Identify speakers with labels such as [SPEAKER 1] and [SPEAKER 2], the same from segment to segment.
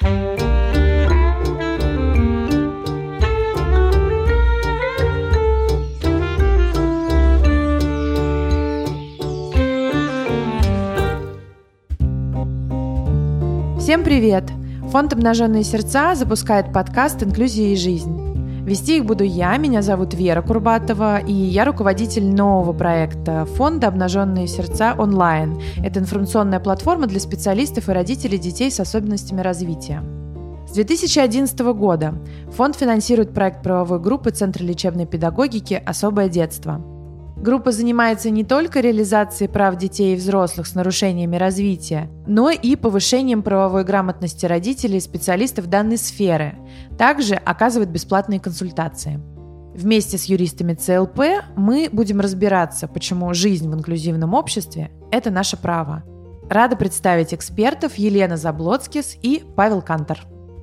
[SPEAKER 1] Всем привет! Фонд «Обнаженные сердца» запускает подкаст «Инклюзия и жизнь». Вести их буду я, меня зовут Вера Курбатова, и я руководитель нового проекта фонда «Обнаженные сердца онлайн». Это информационная платформа для специалистов и родителей детей с особенностями развития. С 2011 года фонд финансирует проект правовой группы Центра лечебной педагогики «Особое детство». Группа занимается не только реализацией прав детей и взрослых с нарушениями развития, но и повышением правовой грамотности родителей и специалистов данной сферы. Также оказывает бесплатные консультации. Вместе с юристами ЦЛП мы будем разбираться, почему жизнь в инклюзивном обществе – это наше право. Рада представить экспертов Елена Заблоцкис и Павел Кантор.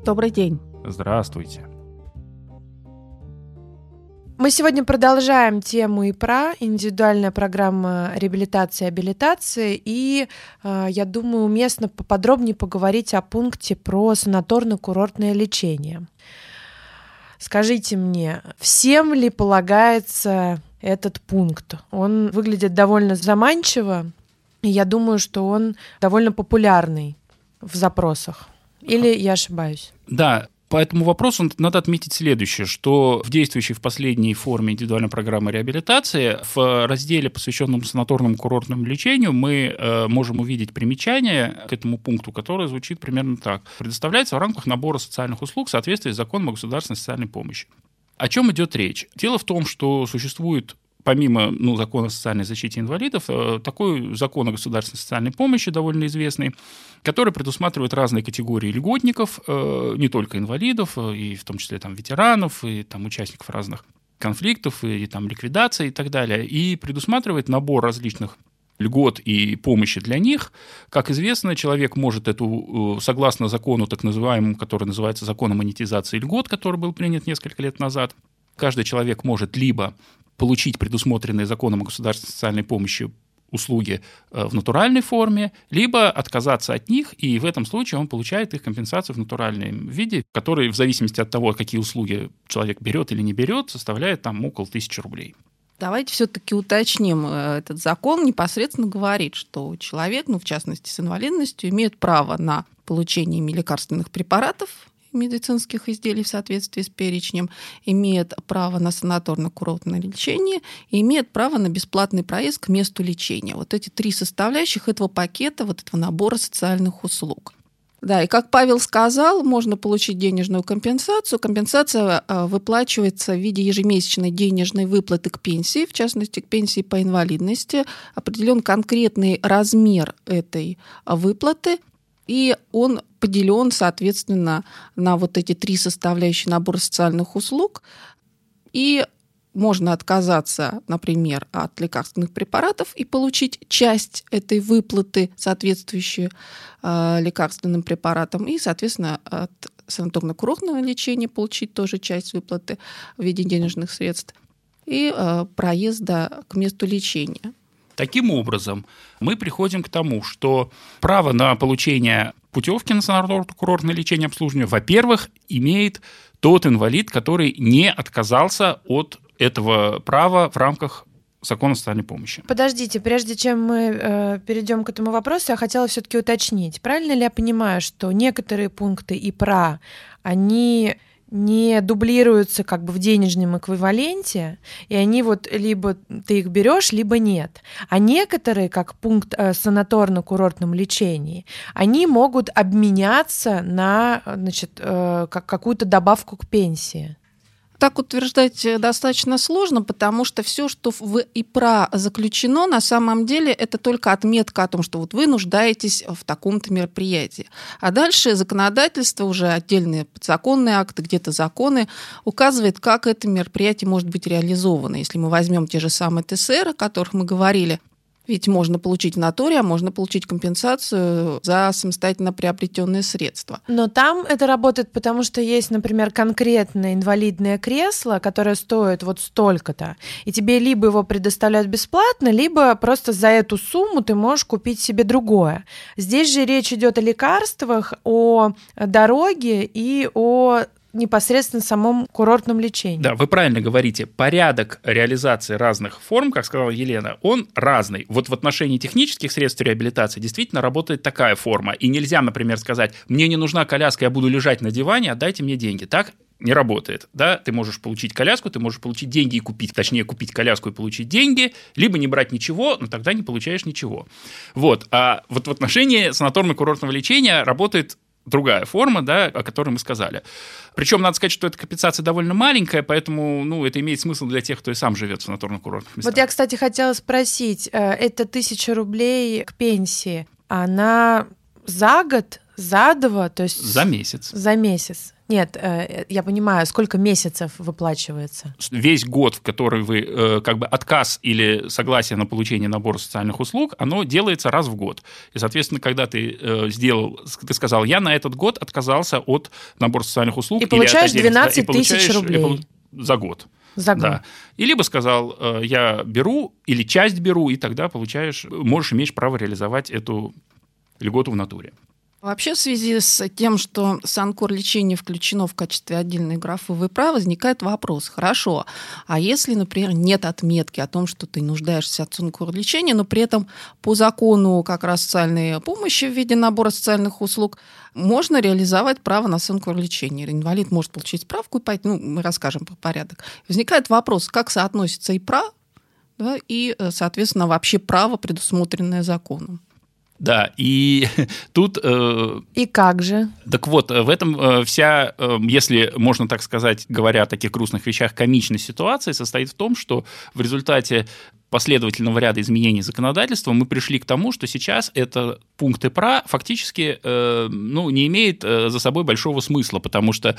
[SPEAKER 2] Добрый день.
[SPEAKER 3] Здравствуйте.
[SPEAKER 1] Мы сегодня продолжаем тему ИПРА, индивидуальная программа реабилитации и абилитации, и э, я думаю, уместно поподробнее поговорить о пункте про санаторно-курортное лечение. Скажите мне, всем ли полагается этот пункт? Он выглядит довольно заманчиво, и я думаю, что он довольно популярный в запросах. Или я ошибаюсь?
[SPEAKER 3] Да, по этому вопросу надо отметить следующее, что в действующей в последней форме индивидуальной программы реабилитации в разделе, посвященном санаторному курортному лечению, мы э, можем увидеть примечание к этому пункту, которое звучит примерно так. Предоставляется в рамках набора социальных услуг в соответствии с законом о государственной социальной помощи. О чем идет речь? Дело в том, что существует помимо ну, закона о социальной защите инвалидов, э, такой закон о государственной социальной помощи довольно известный, который предусматривает разные категории льготников, э, не только инвалидов, э, и в том числе там, ветеранов, и там, участников разных конфликтов, и там, ликвидации и так далее, и предусматривает набор различных льгот и помощи для них. Как известно, человек может эту, согласно закону так называемому, который называется закон о монетизации льгот, который был принят несколько лет назад, каждый человек может либо получить предусмотренные законом о государственной социальной помощи услуги э, в натуральной форме, либо отказаться от них, и в этом случае он получает их компенсацию в натуральном виде, который в зависимости от того, какие услуги человек берет или не берет, составляет там около тысячи рублей.
[SPEAKER 2] Давайте все-таки уточним. Э, этот закон непосредственно говорит, что человек, ну, в частности, с инвалидностью, имеет право на получение лекарственных препаратов медицинских изделий в соответствии с перечнем, имеет право на санаторно-курортное лечение и имеет право на бесплатный проезд к месту лечения. Вот эти три составляющих этого пакета, вот этого набора социальных услуг. Да, и как Павел сказал, можно получить денежную компенсацию. Компенсация э, выплачивается в виде ежемесячной денежной выплаты к пенсии, в частности, к пенсии по инвалидности. Определен конкретный размер этой выплаты, и он поделен, соответственно, на вот эти три составляющие набора социальных услуг. И можно отказаться, например, от лекарственных препаратов и получить часть этой выплаты, соответствующую э, лекарственным препаратам, и, соответственно, от санаторно-курортного лечения получить тоже часть выплаты в виде денежных средств и э, проезда к месту лечения.
[SPEAKER 3] Таким образом, мы приходим к тому, что право на получение путевки на санаторно-курортное лечение обслуживания, во-первых, имеет тот инвалид, который не отказался от этого права в рамках закона социальной помощи.
[SPEAKER 1] Подождите, прежде чем мы э, перейдем к этому вопросу, я хотела все-таки уточнить, правильно ли я понимаю, что некоторые пункты ИПРА, они не дублируются как бы в денежном эквиваленте, и они вот либо ты их берешь, либо нет. А некоторые, как пункт э, санаторно-курортном лечении, они могут обменяться на значит, э, как, какую-то добавку к пенсии.
[SPEAKER 2] Так утверждать э, достаточно сложно, потому что все, что в ИПРА заключено, на самом деле это только отметка о том, что вот вы нуждаетесь в таком-то мероприятии. А дальше законодательство, уже отдельные подзаконные акты, где-то законы, указывает, как это мероприятие может быть реализовано. Если мы возьмем те же самые ТСР, о которых мы говорили, Ведь можно получить в натуре, а можно получить компенсацию за самостоятельно приобретенные средства.
[SPEAKER 1] Но там это работает, потому что есть, например, конкретное инвалидное кресло, которое стоит вот столько-то, и тебе либо его предоставляют бесплатно, либо просто за эту сумму ты можешь купить себе другое. Здесь же речь идет о лекарствах, о дороге и о непосредственно самом курортном лечении.
[SPEAKER 3] Да, вы правильно говорите. Порядок реализации разных форм, как сказала Елена, он разный. Вот в отношении технических средств реабилитации действительно работает такая форма. И нельзя, например, сказать, мне не нужна коляска, я буду лежать на диване, отдайте мне деньги. Так не работает. Да? Ты можешь получить коляску, ты можешь получить деньги и купить, точнее, купить коляску и получить деньги, либо не брать ничего, но тогда не получаешь ничего. Вот. А вот в отношении санаторно-курортного лечения работает другая форма, да, о которой мы сказали. Причем надо сказать, что эта компенсация довольно маленькая, поэтому ну, это имеет смысл для тех, кто и сам живет в санаторно-курортных местах.
[SPEAKER 1] Вот я, кстати, хотела спросить, э, это тысяча рублей к пенсии, она за год, за два, то есть...
[SPEAKER 3] За месяц.
[SPEAKER 1] За месяц. Нет, э, я понимаю, сколько месяцев выплачивается?
[SPEAKER 3] Весь год, в который вы э, как бы отказ или согласие на получение набора социальных услуг, оно делается раз в год. И, соответственно, когда ты э, сделал, ты сказал, я на этот год отказался от набора социальных услуг.
[SPEAKER 1] И получаешь 12 тысяч рублей.
[SPEAKER 3] За год.
[SPEAKER 1] За год.
[SPEAKER 3] Да. И либо сказал, я беру или часть беру, и тогда получаешь, можешь иметь право реализовать эту льготу в натуре.
[SPEAKER 2] Вообще в связи с тем, что санкор лечение включено в качестве отдельной графы ВПРА, возникает вопрос, хорошо, а если, например, нет отметки о том, что ты нуждаешься от санкор лечения, но при этом по закону как раз социальной помощи в виде набора социальных услуг можно реализовать право на санкор лечение. Инвалид может получить справку и пойти, ну, мы расскажем про порядок. Возникает вопрос, как соотносится ИПРА, да, и, э, соответственно, вообще право, предусмотренное законом.
[SPEAKER 3] Да, и тут...
[SPEAKER 1] Э, и как же?
[SPEAKER 3] Так вот, в этом э, вся, э, если можно так сказать, говоря о таких грустных вещах, комичность ситуации состоит в том, что в результате последовательного ряда изменений законодательства мы пришли к тому, что сейчас это пункты ПРА фактически э, ну, не имеет э, за собой большого смысла, потому что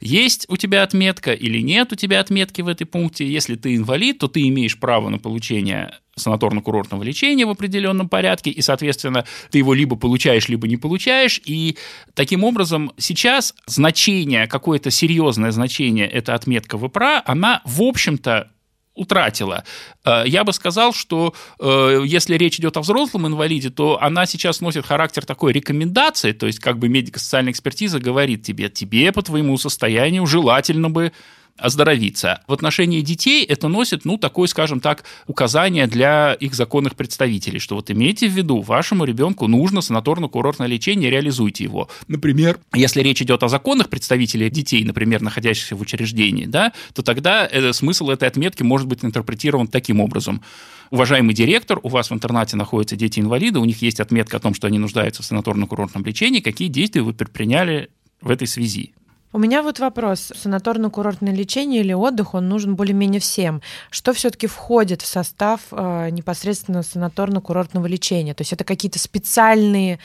[SPEAKER 3] есть у тебя отметка или нет у тебя отметки в этой пункте. Если ты инвалид, то ты имеешь право на получение санаторно-курортного лечения в определенном порядке, и, соответственно, ты его либо получаешь, либо не получаешь, и таким образом сейчас значение, какое-то серьезное значение, эта отметка в ИПРА, она, в общем-то, утратила. Э, я бы сказал, что э, если речь идет о взрослом инвалиде, то она сейчас носит характер такой рекомендации, то есть как бы медико-социальная экспертиза говорит тебе, тебе по твоему состоянию желательно бы оздоровиться. В отношении детей это носит, ну, такое, скажем так, указание для их законных представителей, что вот имейте в виду, вашему ребенку нужно санаторно-курортное лечение, реализуйте его. Например, если речь идет о законных представителях детей, например, находящихся в учреждении, да, то тогда э, смысл этой отметки может быть интерпретирован таким образом. Уважаемый директор, у вас в интернате находятся дети-инвалиды, у них есть отметка о том, что они нуждаются в санаторно-курортном лечении, какие действия вы предприняли в этой связи?
[SPEAKER 1] У меня вот вопрос. Санаторно-курортное лечение или отдых, он нужен более-менее всем. Что все-таки входит в состав э, непосредственно санаторно-курортного лечения? То есть это какие-то специальные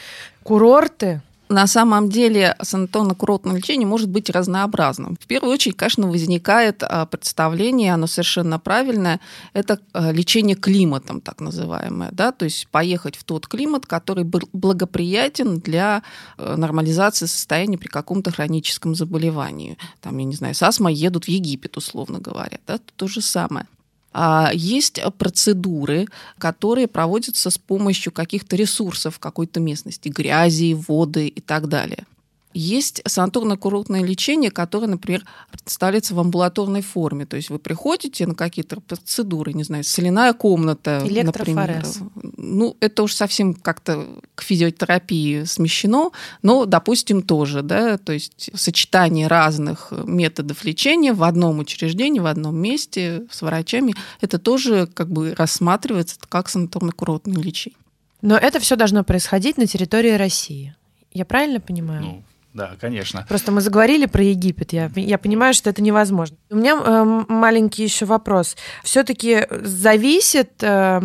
[SPEAKER 1] курорты,
[SPEAKER 2] на самом деле санаторно-курортное лечение может быть разнообразным. В первую очередь, конечно, возникает а, представление, оно совершенно правильное, это а, лечение климатом, так называемое, да, то есть поехать в тот климат, который благоприятен для э, нормализации состояния при каком-то хроническом заболевании. Там, я не знаю, с астмой едут в Египет, условно говоря, да, то же самое. А есть процедуры, которые проводятся с помощью каких-то ресурсов какой-то местности, грязи, воды и так далее. Есть санаторно-курортное лечение, которое, например, представляется в амбулаторной форме. То есть вы приходите на какие-то процедуры, не знаю, соляная комната, например. Ну, это уж совсем как-то к физиотерапии смещено, но, допустим, тоже, да, то есть сочетание разных методов лечения в одном учреждении, в одном месте с врачами, это тоже как бы рассматривается как санаторно-курортное лечение.
[SPEAKER 1] Но это все должно происходить на территории России. Я правильно понимаю?
[SPEAKER 3] Ну, да, конечно.
[SPEAKER 1] Просто мы заговорили про Египет. Я, я понимаю, что это невозможно. У меня э, маленький еще вопрос. Все-таки зависит э,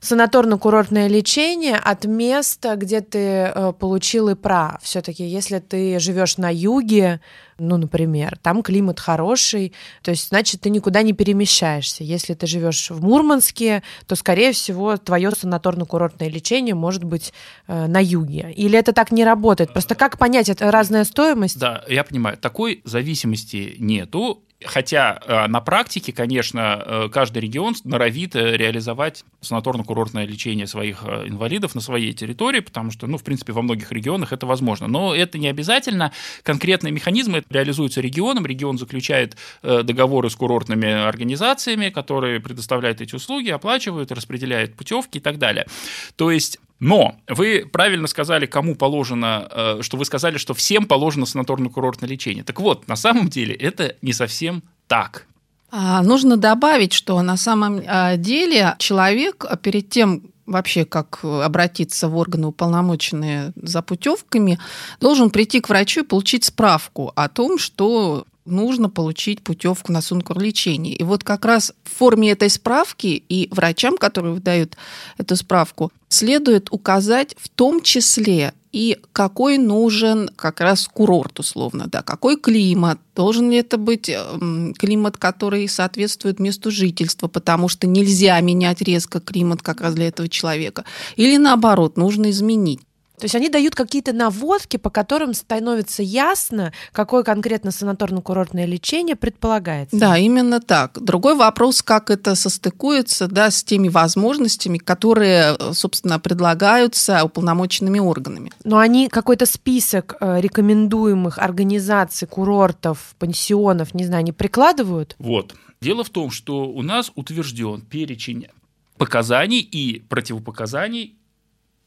[SPEAKER 1] санаторно-курортное лечение от места, где ты э, получил ИПРА. Все-таки, если ты живешь на юге, ну, например, там климат хороший, то есть, значит, ты никуда не перемещаешься. Если ты живешь в Мурманске, то, скорее всего, твое санаторно-курортное лечение может быть э, на юге. Или это так не работает? Просто как понять, это разная стоимость?
[SPEAKER 3] Да, я понимаю. Такой зависимости нету. Хотя э, на практике, конечно, э, каждый регион норовит э, реализовать санаторно-курортное лечение своих инвалидов на своей территории, потому что, ну, в принципе, во многих регионах это возможно. Но это не обязательно. Конкретные механизмы реализуются регионом. Регион заключает договоры с курортными организациями, которые предоставляют эти услуги, оплачивают, распределяют путевки и так далее. То есть но вы правильно сказали, кому положено, э, что вы сказали, что всем положено санаторно-курортное лечение. Так вот, на самом деле это не совсем так.
[SPEAKER 2] А, нужно добавить, что на самом а, деле человек перед тем, вообще как обратиться в органы, уполномоченные за путевками, должен прийти к врачу и получить справку о том, что нужно получить путевку на лечения. И вот как раз в форме этой справки и врачам, которые выдают эту справку, следует указать в том числе и какой нужен как раз курорт условно, да, какой климат, должен ли это быть эм, климат, который соответствует месту жительства, потому что нельзя менять резко климат как раз для этого человека, или наоборот, нужно изменить.
[SPEAKER 1] То есть они дают какие-то наводки, по которым становится ясно, какое конкретно санаторно-курортное лечение предполагается.
[SPEAKER 2] Да, именно так. Другой вопрос, как это состыкуется да, с теми возможностями, которые, собственно, предлагаются уполномоченными органами.
[SPEAKER 1] Но они какой-то список э, рекомендуемых организаций, курортов, пансионов, не знаю, не прикладывают?
[SPEAKER 3] Вот. Дело в том, что у нас утвержден перечень показаний и противопоказаний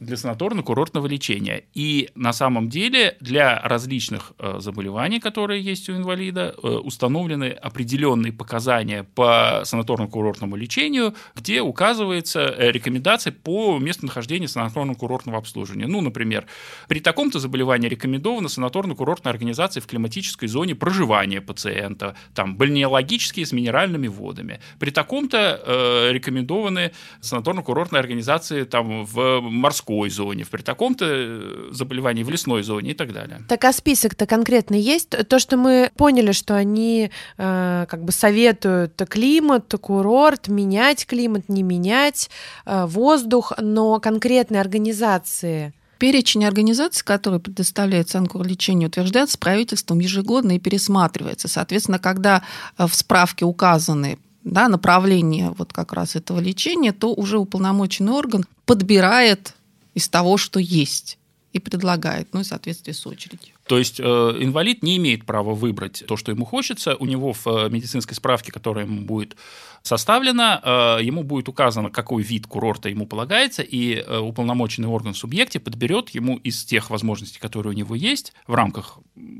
[SPEAKER 3] для санаторно-курортного лечения. И на самом деле для различных э, заболеваний, которые есть у инвалида, э, установлены определенные показания по санаторно-курортному лечению, где указывается э, рекомендации по местонахождению санаторно-курортного обслуживания. Ну, например, при таком-то заболевании рекомендована санаторно-курортная организация в климатической зоне проживания пациента, там, бальнеологические с минеральными водами. При таком-то э, рекомендованы санаторно-курортные организации там, в морской морской зоне, при таком-то э, заболевании в лесной зоне и так далее.
[SPEAKER 1] Так а список-то конкретно есть? То, что мы поняли, что они э, как бы советуют климат, курорт, менять климат, не менять, э, воздух, но конкретные организации
[SPEAKER 2] Перечень организаций, которые предоставляют санкур-лечение, утверждается правительством ежегодно и пересматривается. Соответственно, когда э, в справке указаны да, направление вот как раз этого лечения, то уже уполномоченный орган подбирает из того, что есть и предлагает, ну в соответствии с очередью.
[SPEAKER 3] То есть э, инвалид не имеет права выбрать то, что ему хочется. У него в э, медицинской справке, которая ему будет составлена, э, ему будет указано, какой вид курорта ему полагается, и э, уполномоченный орган в субъекте подберет ему из тех возможностей, которые у него есть, в рамках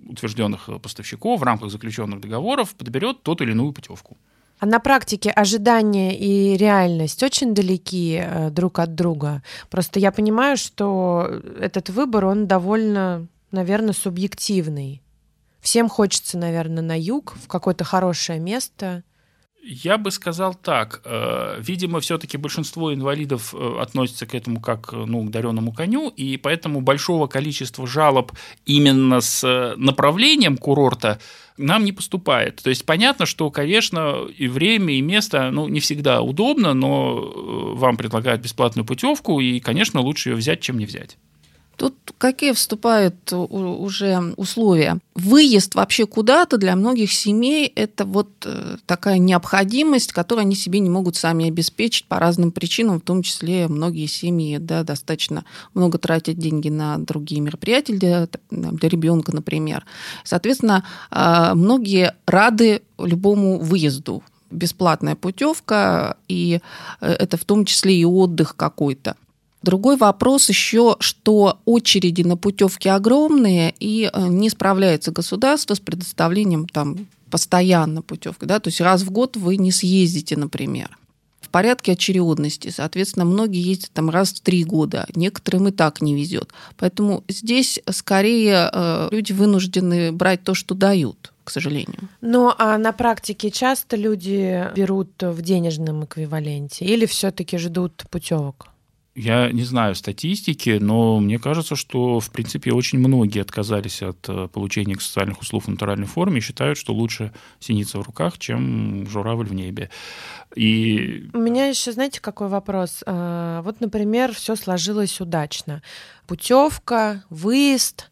[SPEAKER 3] утвержденных поставщиков, в рамках заключенных договоров, подберет тот или иную путевку.
[SPEAKER 1] А на практике ожидания и реальность очень далеки э, друг от друга. Просто я понимаю, что этот выбор, он довольно, наверное, субъективный. Всем хочется, наверное, на юг, в какое-то хорошее место.
[SPEAKER 3] Я бы сказал так. Э, видимо, все-таки большинство инвалидов э, относятся к этому как ну, к дареному коню, и поэтому большого количества жалоб именно с направлением курорта нам не поступает. То есть понятно, что, конечно, и время, и место, ну, не всегда удобно, но э, вам предлагают бесплатную путевку, и, конечно, лучше ее взять, чем не взять.
[SPEAKER 2] Тут какие вступают уже условия? Выезд вообще куда-то для многих семей – это вот э, такая необходимость, которую они себе не могут сами обеспечить по разным причинам, в том числе многие семьи да, достаточно много тратят деньги на другие мероприятия для, для ребенка, например. Соответственно, а, многие рады любому выезду бесплатная путевка, и э, это в том числе и отдых какой-то. Другой вопрос еще, что очереди на путевки огромные, и э, не справляется государство с предоставлением там постоянно путевки. Да? То есть раз в год вы не съездите, например порядке очередности. Соответственно, многие ездят там раз в три года, некоторым и так не везет. Поэтому здесь скорее э, люди вынуждены брать то, что дают к сожалению.
[SPEAKER 1] Ну, а на практике часто люди берут в денежном эквиваленте или все-таки ждут путевок?
[SPEAKER 3] Я не знаю статистики, но мне кажется, что, в принципе, очень многие отказались от э, получения социальных услуг в натуральной форме и считают, что лучше синица в руках, чем журавль в небе.
[SPEAKER 1] И... У меня еще, знаете, какой вопрос? А, вот, например, все сложилось удачно. Путевка, выезд,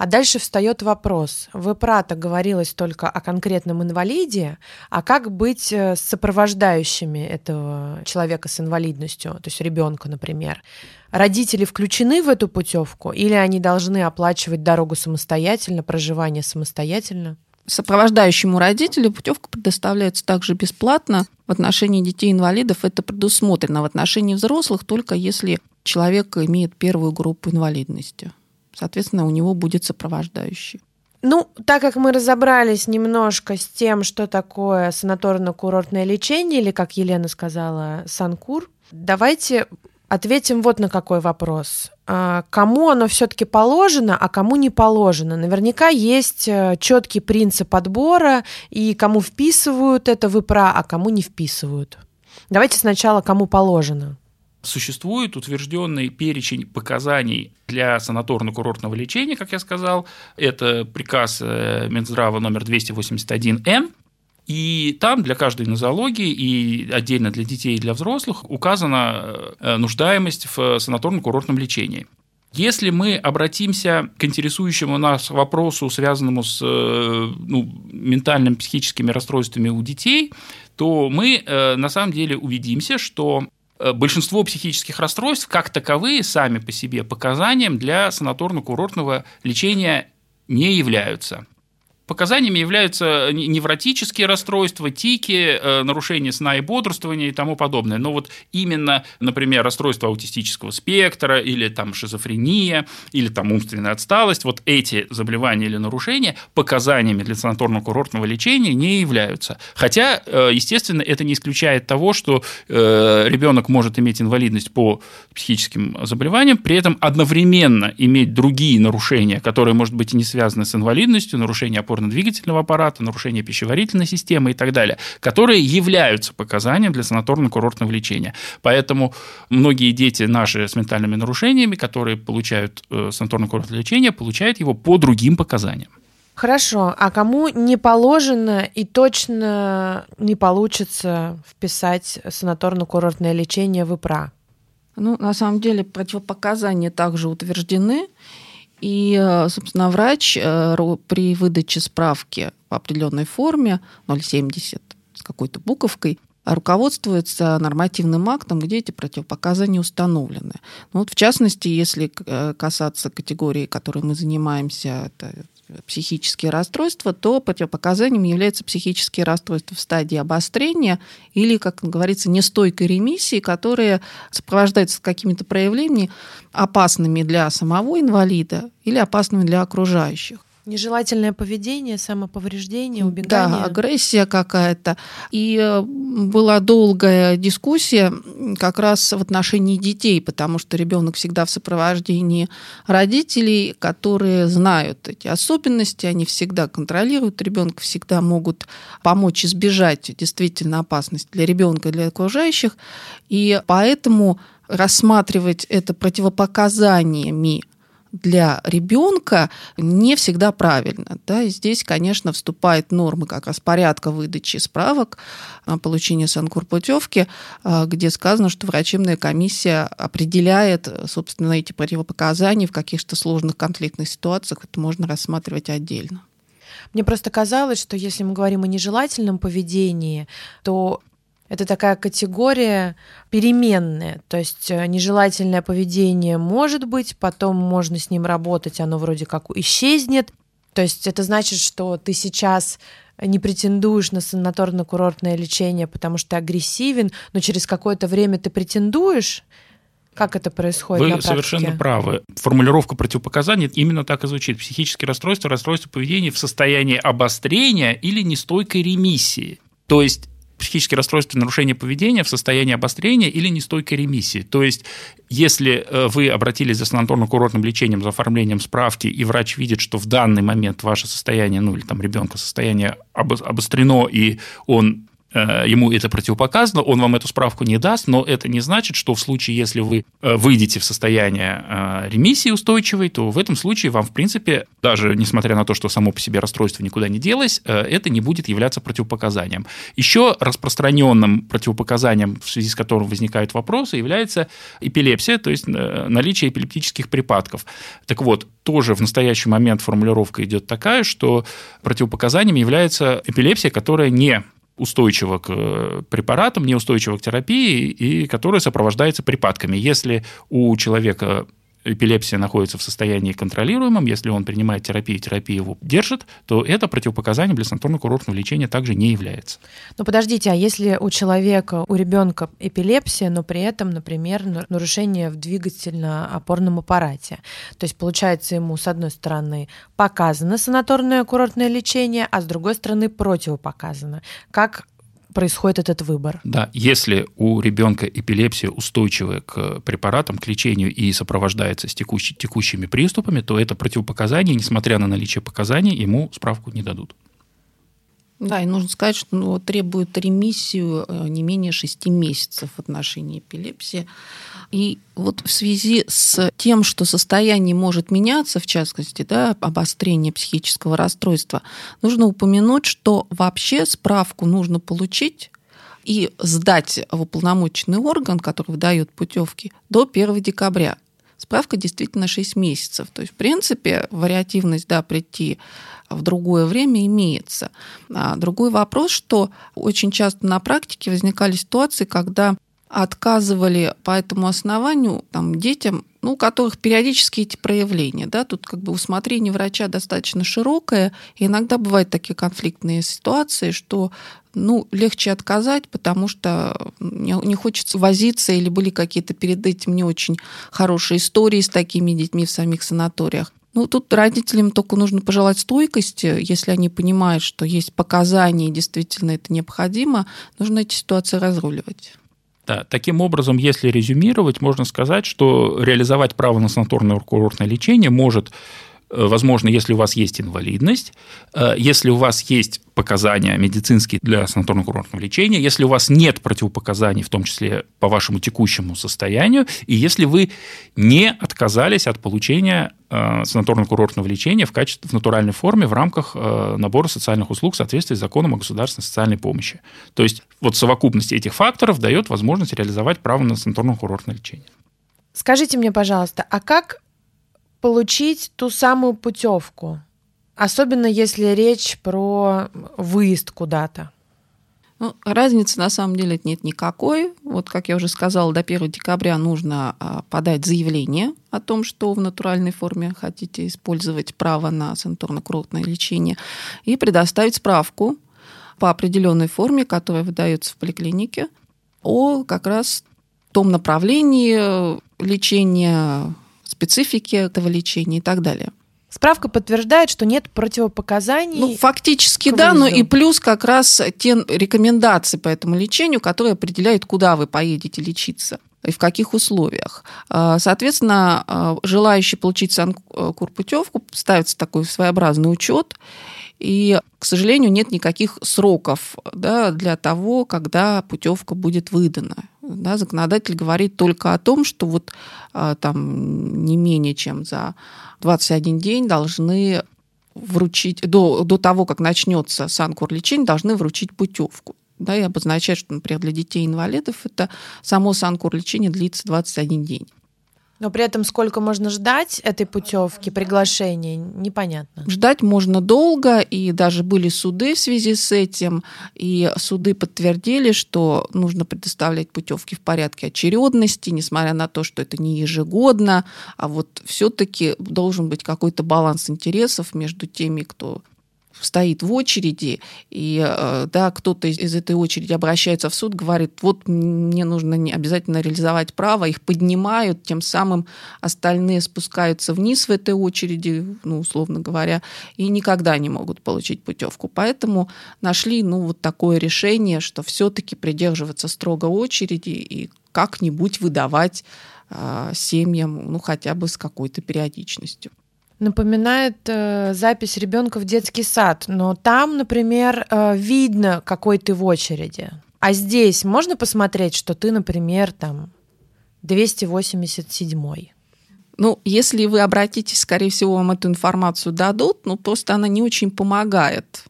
[SPEAKER 1] а дальше встает вопрос. В ИПРАТа говорилось только о конкретном инвалиде, а как быть э, с сопровождающими этого человека с инвалидностью, то есть ребенка, например? Родители включены в эту путевку или они должны оплачивать дорогу самостоятельно, проживание самостоятельно?
[SPEAKER 2] Сопровождающему родителю путевка предоставляется также бесплатно. В отношении детей-инвалидов это предусмотрено. В отношении взрослых только если человек имеет первую группу инвалидности соответственно, у него будет сопровождающий.
[SPEAKER 1] Ну, так как мы разобрались немножко с тем, что такое санаторно-курортное лечение, или, как Елена сказала, санкур, давайте ответим вот на какой вопрос. А, кому оно все-таки положено, а кому не положено? Наверняка есть э, четкий принцип отбора, и кому вписывают это в ИПРА, а кому не вписывают. Давайте сначала кому положено.
[SPEAKER 3] Существует утвержденный перечень показаний для санаторно-курортного лечения, как я сказал. Это приказ э, Минздрава номер 281Н. И там для каждой нозологии и отдельно для детей и для взрослых указана э, нуждаемость в санаторно-курортном лечении. Если мы обратимся к интересующему нас вопросу, связанному с э, ну, ментальными психическими расстройствами у детей, то мы на самом деле увидимся, что большинство психических расстройств как таковые сами по себе показанием для санаторно-курортного лечения не являются. Показаниями являются невротические расстройства, тики, э, нарушение сна и бодрствования и тому подобное. Но вот именно, например, расстройство аутистического спектра или там шизофрения или там умственная отсталость, вот эти заболевания или нарушения показаниями для санаторно-курортного лечения не являются. Хотя, э, естественно, это не исключает того, что э, ребенок может иметь инвалидность по психическим заболеваниям, при этом одновременно иметь другие нарушения, которые, может быть, и не связаны с инвалидностью, нарушения опоры опорно-двигательного аппарата, нарушение пищеварительной системы и так далее, которые являются показанием для санаторно-курортного лечения. Поэтому многие дети наши с ментальными нарушениями, которые получают э, санаторно-курортное лечение, получают его по другим показаниям.
[SPEAKER 1] Хорошо, а кому не положено и точно не получится вписать санаторно-курортное лечение в ИПРА?
[SPEAKER 2] Ну, на самом деле противопоказания также утверждены, и, э, собственно, врач э, при выдаче справки по определенной форме 070 с какой-то буковкой руководствуется нормативным актом, где эти противопоказания установлены. Ну, вот в частности, если э, касаться категории, которой мы занимаемся, это психические расстройства, то противопоказанием является психические расстройства в стадии обострения или, как говорится, нестойкой ремиссии, которые сопровождаются какими-то проявлениями опасными для самого инвалида или опасными для окружающих.
[SPEAKER 1] Нежелательное поведение, самоповреждение, убегание.
[SPEAKER 2] Да, агрессия какая-то. И э, была долгая дискуссия как раз в отношении детей, потому что ребенок всегда в сопровождении родителей, которые знают эти особенности, они всегда контролируют ребенка, всегда могут помочь избежать действительно опасности для ребенка для окружающих. И поэтому рассматривать это противопоказаниями для ребенка не всегда правильно. Да? И здесь, конечно, вступает нормы как раз порядка выдачи справок о получении санкур-путевки, а, где сказано, что врачебная комиссия определяет, собственно, эти противопоказания в каких-то сложных конфликтных ситуациях. Это можно рассматривать отдельно.
[SPEAKER 1] Мне просто казалось, что если мы говорим о нежелательном поведении, то это такая категория переменная, то есть э, нежелательное поведение может быть, потом можно с ним работать, оно вроде как исчезнет. То есть это значит, что ты сейчас не претендуешь на санаторно-курортное лечение, потому что ты агрессивен, но через какое-то время ты претендуешь, как это происходит?
[SPEAKER 3] Вы
[SPEAKER 1] на
[SPEAKER 3] совершенно правы. Формулировка противопоказаний именно так и звучит. Психические расстройства, расстройства поведения в состоянии обострения или нестойкой ремиссии. То есть психические расстройства и нарушения поведения в состоянии обострения или нестойкой ремиссии. То есть, если э, вы обратились за санаторно-курортным лечением, за оформлением справки, и врач видит, что в данный момент ваше состояние, ну или там ребенка состояние обострено, и он ему это противопоказано, он вам эту справку не даст, но это не значит, что в случае, если вы э, выйдете в состояние э, ремиссии устойчивой, то в этом случае вам, в принципе, даже несмотря на то, что само по себе расстройство никуда не делось, это не будет являться противопоказанием. Еще распространенным противопоказанием, в связи с которым возникают вопросы, является эпилепсия, то есть наличие эпилептических припадков. Так вот, тоже в настоящий момент формулировка идет такая, что противопоказанием является эпилепсия, которая не устойчива к э, препаратам, неустойчива к терапии и которая сопровождается припадками. Если у человека эпилепсия находится в состоянии контролируемом, если он принимает терапию, терапия его держит, то это противопоказанием для санаторно-курортного лечения также не является.
[SPEAKER 1] Ну подождите, а если у человека, у ребенка эпилепсия, но при этом, например, нарушение в двигательно-опорном аппарате, то есть получается ему с одной стороны показано санаторное курортное лечение, а с другой стороны противопоказано. Как происходит этот выбор.
[SPEAKER 3] Да, если у ребенка эпилепсия устойчивая к препаратам, к лечению и сопровождается с текущ, текущими приступами, то это противопоказание, несмотря на наличие показаний, ему справку не дадут.
[SPEAKER 2] Да, и нужно сказать, что ну, требует ремиссию э, не менее 6 месяцев в отношении эпилепсии. И вот в связи с тем, что состояние может меняться, в частности, да, обострение психического расстройства, нужно упомянуть, что вообще справку нужно получить и сдать в уполномоченный орган, который выдает путевки, до 1 декабря. Справка действительно 6 месяцев. То есть, в принципе, вариативность да, прийти в другое время имеется. А другой вопрос, что очень часто на практике возникали ситуации, когда отказывали по этому основанию там, детям, ну, у которых периодически эти проявления. Да? Тут как бы усмотрение врача достаточно широкое, и иногда бывают такие конфликтные ситуации, что ну, легче отказать, потому что не, хочется возиться, или были какие-то перед этим не очень хорошие истории с такими детьми в самих санаториях. Ну, тут родителям только нужно пожелать стойкости, если они понимают, что есть показания, и действительно это необходимо, нужно эти ситуации разруливать.
[SPEAKER 3] Да, таким образом, если резюмировать, можно сказать, что реализовать право на санаторное курортное лечение может возможно, если у вас есть инвалидность, э, если у вас есть показания медицинские для санаторно-курортного лечения, если у вас нет противопоказаний, в том числе по вашему текущему состоянию, и если вы не отказались от получения э, санаторно-курортного лечения в качестве в натуральной форме в рамках набора социальных услуг в соответствии с законом о государственной социальной помощи. То есть вот совокупность этих факторов дает возможность реализовать право на санаторно-курортное лечение.
[SPEAKER 1] Скажите мне, пожалуйста, а как получить ту самую путевку, особенно если речь про выезд куда-то?
[SPEAKER 2] Ну, разницы на самом деле нет никакой. Вот, как я уже сказала, до 1 декабря нужно а, подать заявление о том, что в натуральной форме хотите использовать право на санаторно-курортное лечение, и предоставить справку по определенной форме, которая выдается в поликлинике, о как раз том направлении лечения специфики этого лечения и так далее.
[SPEAKER 1] Справка подтверждает, что нет противопоказаний.
[SPEAKER 2] Ну, фактически да, но и плюс как раз те рекомендации по этому лечению, которые определяют, куда вы поедете лечиться и в каких условиях. А, соответственно, а, желающий получить санкурпутевку ставится такой своеобразный учет, и, к сожалению, нет никаких сроков да, для того, когда путевка будет выдана. Да, законодатель говорит только о том, что вот а, там не менее чем за 21 день должны вручить, до, до того, как начнется санкур лечение, должны вручить путевку. Да, и обозначать, что, например, для детей-инвалидов это само санкур лечение длится 21 день.
[SPEAKER 1] Но при этом сколько можно ждать этой путевки, приглашения, непонятно.
[SPEAKER 2] Ждать можно долго, и даже были суды в связи с этим, и суды подтвердили, что нужно предоставлять путевки в порядке очередности, несмотря на то, что это не ежегодно, а вот все-таки должен быть какой-то баланс интересов между теми, кто стоит в очереди, и э, да, кто-то из, этой очереди обращается в суд, говорит, вот мне нужно не обязательно реализовать право, их поднимают, тем самым остальные спускаются вниз в этой очереди, ну, условно говоря, и никогда не могут получить путевку. Поэтому нашли, ну, вот такое решение, что все-таки придерживаться строго очереди и как-нибудь выдавать э, семьям, ну, хотя бы с какой-то периодичностью
[SPEAKER 1] напоминает э, запись ребенка в детский сад, но там, например, э, видно, какой ты в очереди. А здесь можно посмотреть, что ты, например, там 287
[SPEAKER 2] ну, если вы обратитесь, скорее всего, вам эту информацию дадут, но просто она не очень помогает.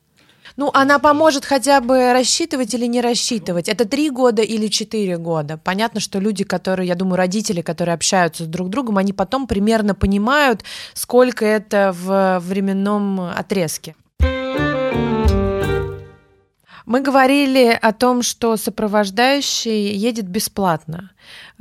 [SPEAKER 1] Ну, она поможет хотя бы рассчитывать или не рассчитывать. Это три года или четыре года. Понятно, что люди, которые, я думаю, родители, которые общаются с друг другом, они потом примерно понимают, сколько это в временном отрезке. Мы говорили о том, что сопровождающий едет бесплатно.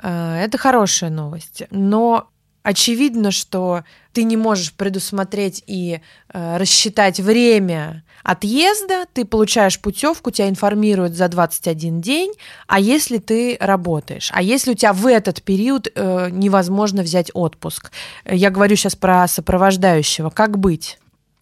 [SPEAKER 1] Э, это хорошая новость. Но очевидно, что ты не можешь предусмотреть и э, рассчитать время отъезда, ты получаешь путевку, тебя информируют за 21 день, а если ты работаешь, а если у тебя в этот период э, невозможно взять отпуск. Я говорю сейчас про сопровождающего, как быть?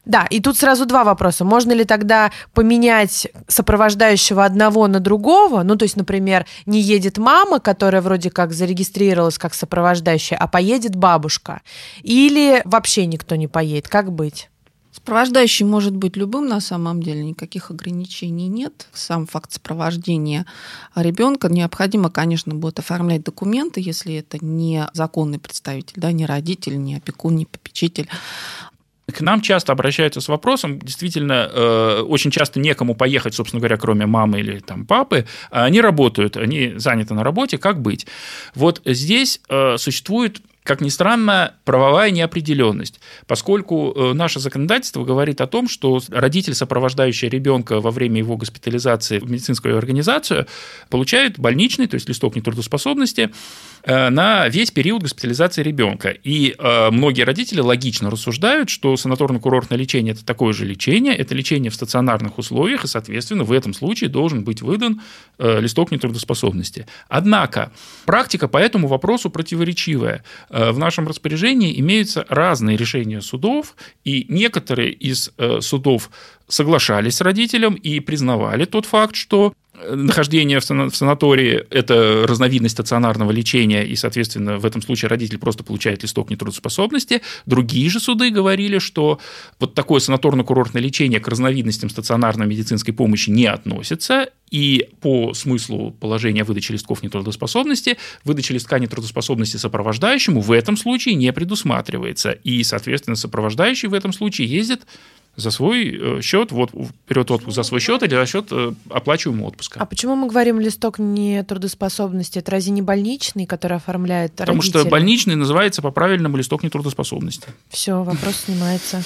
[SPEAKER 1] Да, и тут сразу два вопроса. Можно ли тогда поменять сопровождающего одного на другого? Ну, то есть, например, не едет мама, которая вроде как зарегистрировалась как сопровождающая, а поедет бабушка. Или вообще никто не поедет. Как быть?
[SPEAKER 2] Сопровождающий может быть любым на самом деле, никаких ограничений нет. Сам факт сопровождения ребенка необходимо, конечно, будет оформлять документы, если это не законный представитель, да, не родитель, не опекун, не попечитель.
[SPEAKER 3] К нам часто обращаются с вопросом, действительно, э, очень часто некому поехать, собственно говоря, кроме мамы или там, папы, а они работают, они заняты на работе, как быть? Вот здесь э, существует как ни странно, правовая неопределенность, поскольку э, наше законодательство говорит о том, что родитель, сопровождающий ребенка во время его госпитализации в медицинскую организацию, получает больничный, то есть листок нетрудоспособности, э, на весь период госпитализации ребенка. И э, многие родители логично рассуждают, что санаторно-курортное лечение – это такое же лечение, это лечение в стационарных условиях, и, соответственно, в этом случае должен быть выдан листок нетрудоспособности. Однако практика по этому вопросу противоречивая. Э, в нашем распоряжении имеются разные решения судов, и некоторые из э, судов соглашались с родителем и признавали тот факт, что нахождение в санатории – это разновидность стационарного лечения, и, соответственно, в этом случае родитель просто получает листок нетрудоспособности. Другие же суды говорили, что вот такое санаторно-курортное лечение к разновидностям стационарной медицинской помощи не относится, и по смыслу положения выдачи листков нетрудоспособности, выдача листка нетрудоспособности сопровождающему в этом случае не предусматривается. И, соответственно, сопровождающий в этом случае ездит за свой э, счет, вот вперед отпуск за свой счет или за счет э, оплачиваемого отпуска.
[SPEAKER 1] А почему мы говорим листок нетрудоспособности? Это разве не больничный, который оформляет
[SPEAKER 3] Потому
[SPEAKER 1] родители?
[SPEAKER 3] что больничный называется по-правильному листок нетрудоспособности.
[SPEAKER 1] Все, вопрос снимается.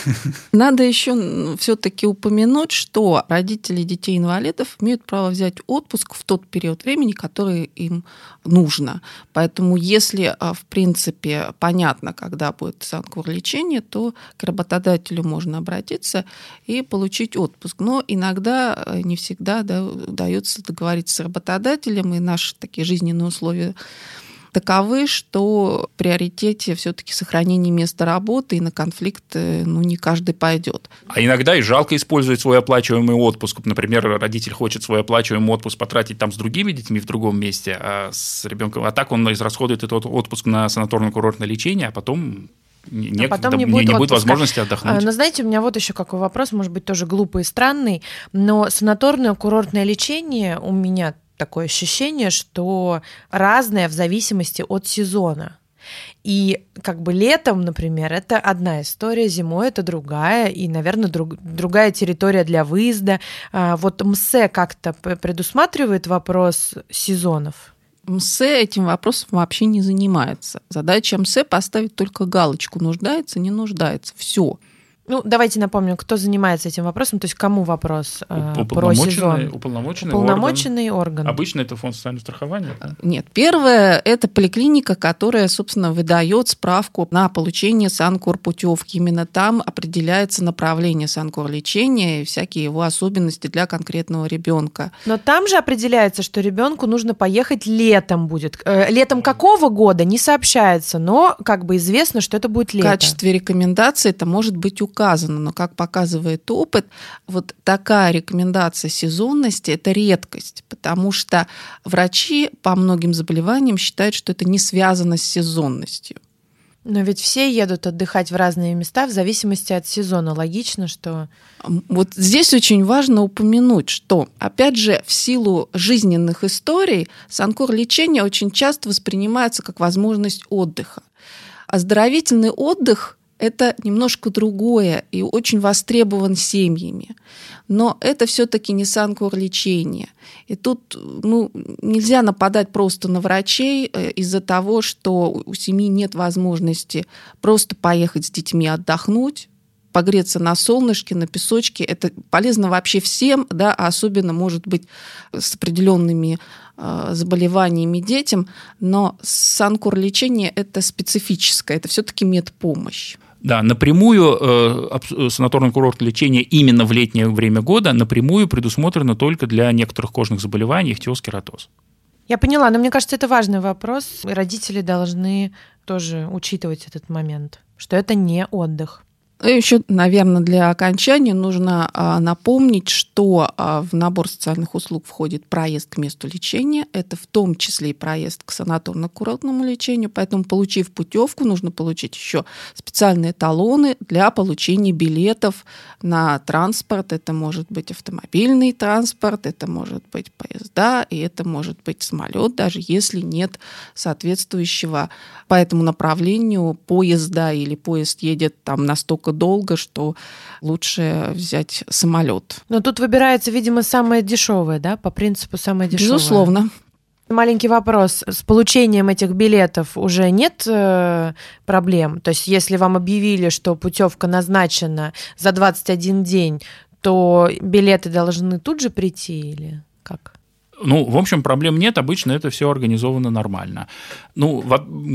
[SPEAKER 2] Надо еще все-таки упомянуть, что родители детей-инвалидов имеют право взять отпуск в тот период времени, который им нужно. Поэтому если, а, в принципе, понятно, когда будет санкур лечение, то к работодателю можно обратиться обратиться и получить отпуск. Но иногда э, не всегда да, удается договориться с работодателем, и наши такие жизненные условия таковы, что в приоритете все-таки сохранение места работы, и на конфликт э, ну, не каждый пойдет.
[SPEAKER 3] А иногда и жалко использовать свой оплачиваемый отпуск. Например, родитель хочет свой оплачиваемый отпуск потратить там с другими детьми в другом месте, а с ребенком. А так он израсходует этот отпуск на санаторно-курортное лечение, а потом не, а потом не, будет, не будет возможности отдохнуть. А,
[SPEAKER 1] но знаете, у меня вот еще какой вопрос, может быть, тоже глупый и странный, но санаторное курортное лечение у меня такое ощущение, что разное в зависимости от сезона. И как бы летом, например, это одна история, зимой это другая, и, наверное, друг, другая территория для выезда. А, вот МСЭ как-то предусматривает вопрос сезонов?
[SPEAKER 2] МСЭ этим вопросом вообще не занимается. Задача МСЭ поставить только галочку, нуждается, не нуждается. Все.
[SPEAKER 1] Ну, давайте напомним, кто занимается этим вопросом, то есть кому вопрос э, про сезон.
[SPEAKER 3] Уполномоченный,
[SPEAKER 1] уполномоченный орган. орган.
[SPEAKER 3] Обычно это фонд социального страхования? Да?
[SPEAKER 2] Нет, первое – это поликлиника, которая, собственно, выдает справку на получение санкор-путевки. Именно там определяется направление санкор-лечения и всякие его особенности для конкретного ребенка.
[SPEAKER 1] Но там же определяется, что ребенку нужно поехать летом будет. Э, летом какого года не сообщается, но как бы известно, что это будет лето.
[SPEAKER 2] В качестве рекомендации это может быть указано указано, но, как показывает опыт, вот такая рекомендация сезонности – это редкость, потому что врачи по многим заболеваниям считают, что это не связано с сезонностью.
[SPEAKER 1] Но ведь все едут отдыхать в разные места в зависимости от сезона. Логично, что...
[SPEAKER 2] Вот здесь очень важно упомянуть, что, опять же, в силу жизненных историй санкор лечение очень часто воспринимается как возможность отдыха. Оздоровительный отдых это немножко другое и очень востребован семьями. Но это все-таки не санкур лечения. И тут ну, нельзя нападать просто на врачей э, из-за того, что у семьи нет возможности просто поехать с детьми отдохнуть, погреться на солнышке, на песочке. Это полезно вообще всем, да, а особенно, может быть, с определенными э, заболеваниями детям. Но санкур лечение это специфическое, это все-таки медпомощь.
[SPEAKER 3] Да, напрямую э, санаторно-курортное лечение именно в летнее время года напрямую предусмотрено только для некоторых кожных заболеваний, ихтиоз, кератоз.
[SPEAKER 1] Я поняла, но мне кажется, это важный вопрос. Родители должны тоже учитывать этот момент, что это не отдых.
[SPEAKER 2] Еще, наверное, для окончания нужно а, напомнить, что а, в набор социальных услуг входит проезд к месту лечения. Это в том числе и проезд к санаторно-курортному лечению. Поэтому, получив путевку, нужно получить еще специальные талоны для получения билетов на транспорт. Это может быть автомобильный транспорт, это может быть поезда, и это может быть самолет, даже если нет соответствующего по этому направлению поезда или поезд едет там настолько долго, что лучше взять самолет.
[SPEAKER 1] Но тут выбирается, видимо, самое дешевое, да, по принципу самое дешевое.
[SPEAKER 2] Безусловно.
[SPEAKER 1] Маленький вопрос. С получением этих билетов уже нет э, проблем? То есть, если вам объявили, что путевка назначена за 21 день, то билеты должны тут же прийти или как?
[SPEAKER 3] Ну, в общем, проблем нет, обычно это все организовано нормально. Ну,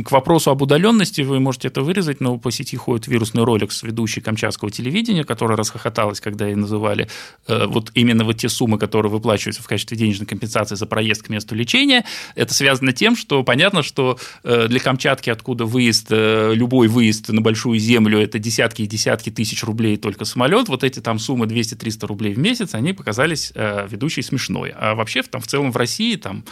[SPEAKER 3] к вопросу об удаленности вы можете это вырезать, но по сети ходит вирусный ролик с ведущей камчатского телевидения, которая расхохоталась, когда ей называли э, вот именно вот те суммы, которые выплачиваются в качестве денежной компенсации за проезд к месту лечения. Это связано тем, что понятно, что э, для Камчатки, откуда выезд, э, любой выезд на большую землю, это десятки и десятки тысяч рублей только самолет, вот эти там суммы 200-300 рублей в месяц, они показались ведущей смешной. А вообще там в целом в России там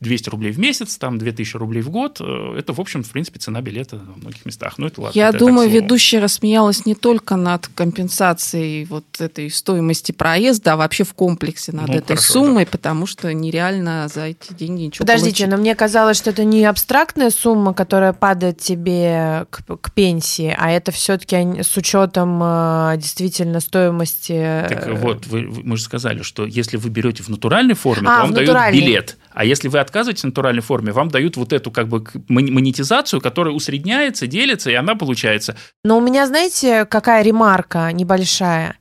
[SPEAKER 3] 200 рублей в месяц, там 2000 рублей в год. Э, это, в общем, в принципе, цена билета во многих местах. Ну, это ладно.
[SPEAKER 2] Я
[SPEAKER 3] это
[SPEAKER 2] думаю, ведущая рассмеялась не только над компенсацией вот этой стоимости проезда, а вообще в комплексе над ну, этой хорошо, суммой, да. потому что нереально за эти деньги ничего
[SPEAKER 1] Подождите,
[SPEAKER 2] получить.
[SPEAKER 1] но мне казалось, что это не абстрактная сумма, которая падает тебе к, к пенсии, а это все-таки с учетом э, действительно стоимости.
[SPEAKER 3] Так вот, вы, мы же сказали, что если вы берете в натуральной форме, а, то вам дают билет. А если вы отказываетесь в натуральной форме, вам дают вот эту как бы монетизацию, которая усредняется, делится, и она получается.
[SPEAKER 1] Но у меня, знаете, какая ремарка небольшая?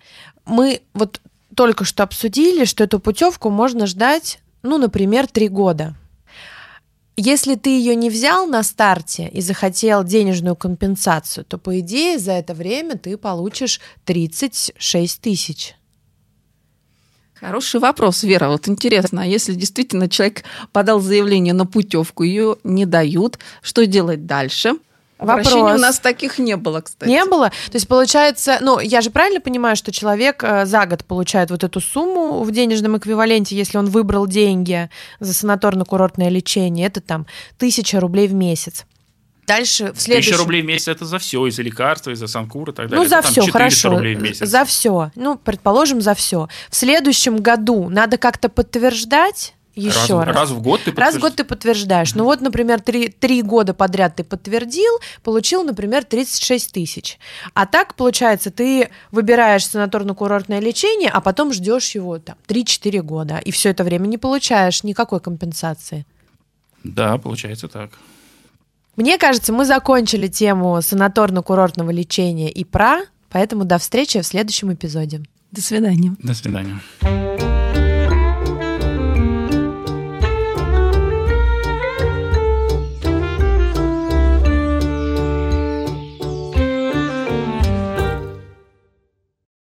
[SPEAKER 1] Мы вот только что обсудили, что эту путевку можно ждать, ну, например, три года. Если ты ее не взял на старте и захотел денежную компенсацию, то, по идее, за это время ты получишь 36 тысяч.
[SPEAKER 2] Хороший вопрос, Вера. Вот интересно, а если действительно человек подал заявление на путевку, ее не дают, что делать дальше? Вопрос. у нас таких не было, кстати.
[SPEAKER 1] Не было? То есть, получается, ну, я же правильно понимаю, что человек э, за год получает вот эту сумму в денежном эквиваленте, если он выбрал деньги за санаторно-курортное лечение, это там тысяча рублей в месяц. Дальше в следующем...
[SPEAKER 3] Тысяча рублей в месяц – это за все, и за лекарства, и за санкур и так далее.
[SPEAKER 1] Ну, за
[SPEAKER 3] это,
[SPEAKER 1] все, хорошо.
[SPEAKER 3] Рублей в месяц.
[SPEAKER 1] За все. Ну, предположим, за все. В следующем году надо как-то подтверждать еще
[SPEAKER 3] раз. Раз, раз в год ты
[SPEAKER 1] Раз в год ты подтверждаешь. Ну вот, например, три, три года подряд ты подтвердил, получил, например, 36 тысяч. А так, получается, ты выбираешь санаторно-курортное лечение, а потом ждешь его там 3-4 года. И все это время не получаешь никакой компенсации.
[SPEAKER 3] Да, получается так.
[SPEAKER 1] Мне кажется, мы закончили тему санаторно-курортного лечения и ПРА. Поэтому до встречи в следующем эпизоде.
[SPEAKER 2] До свидания.
[SPEAKER 3] До свидания.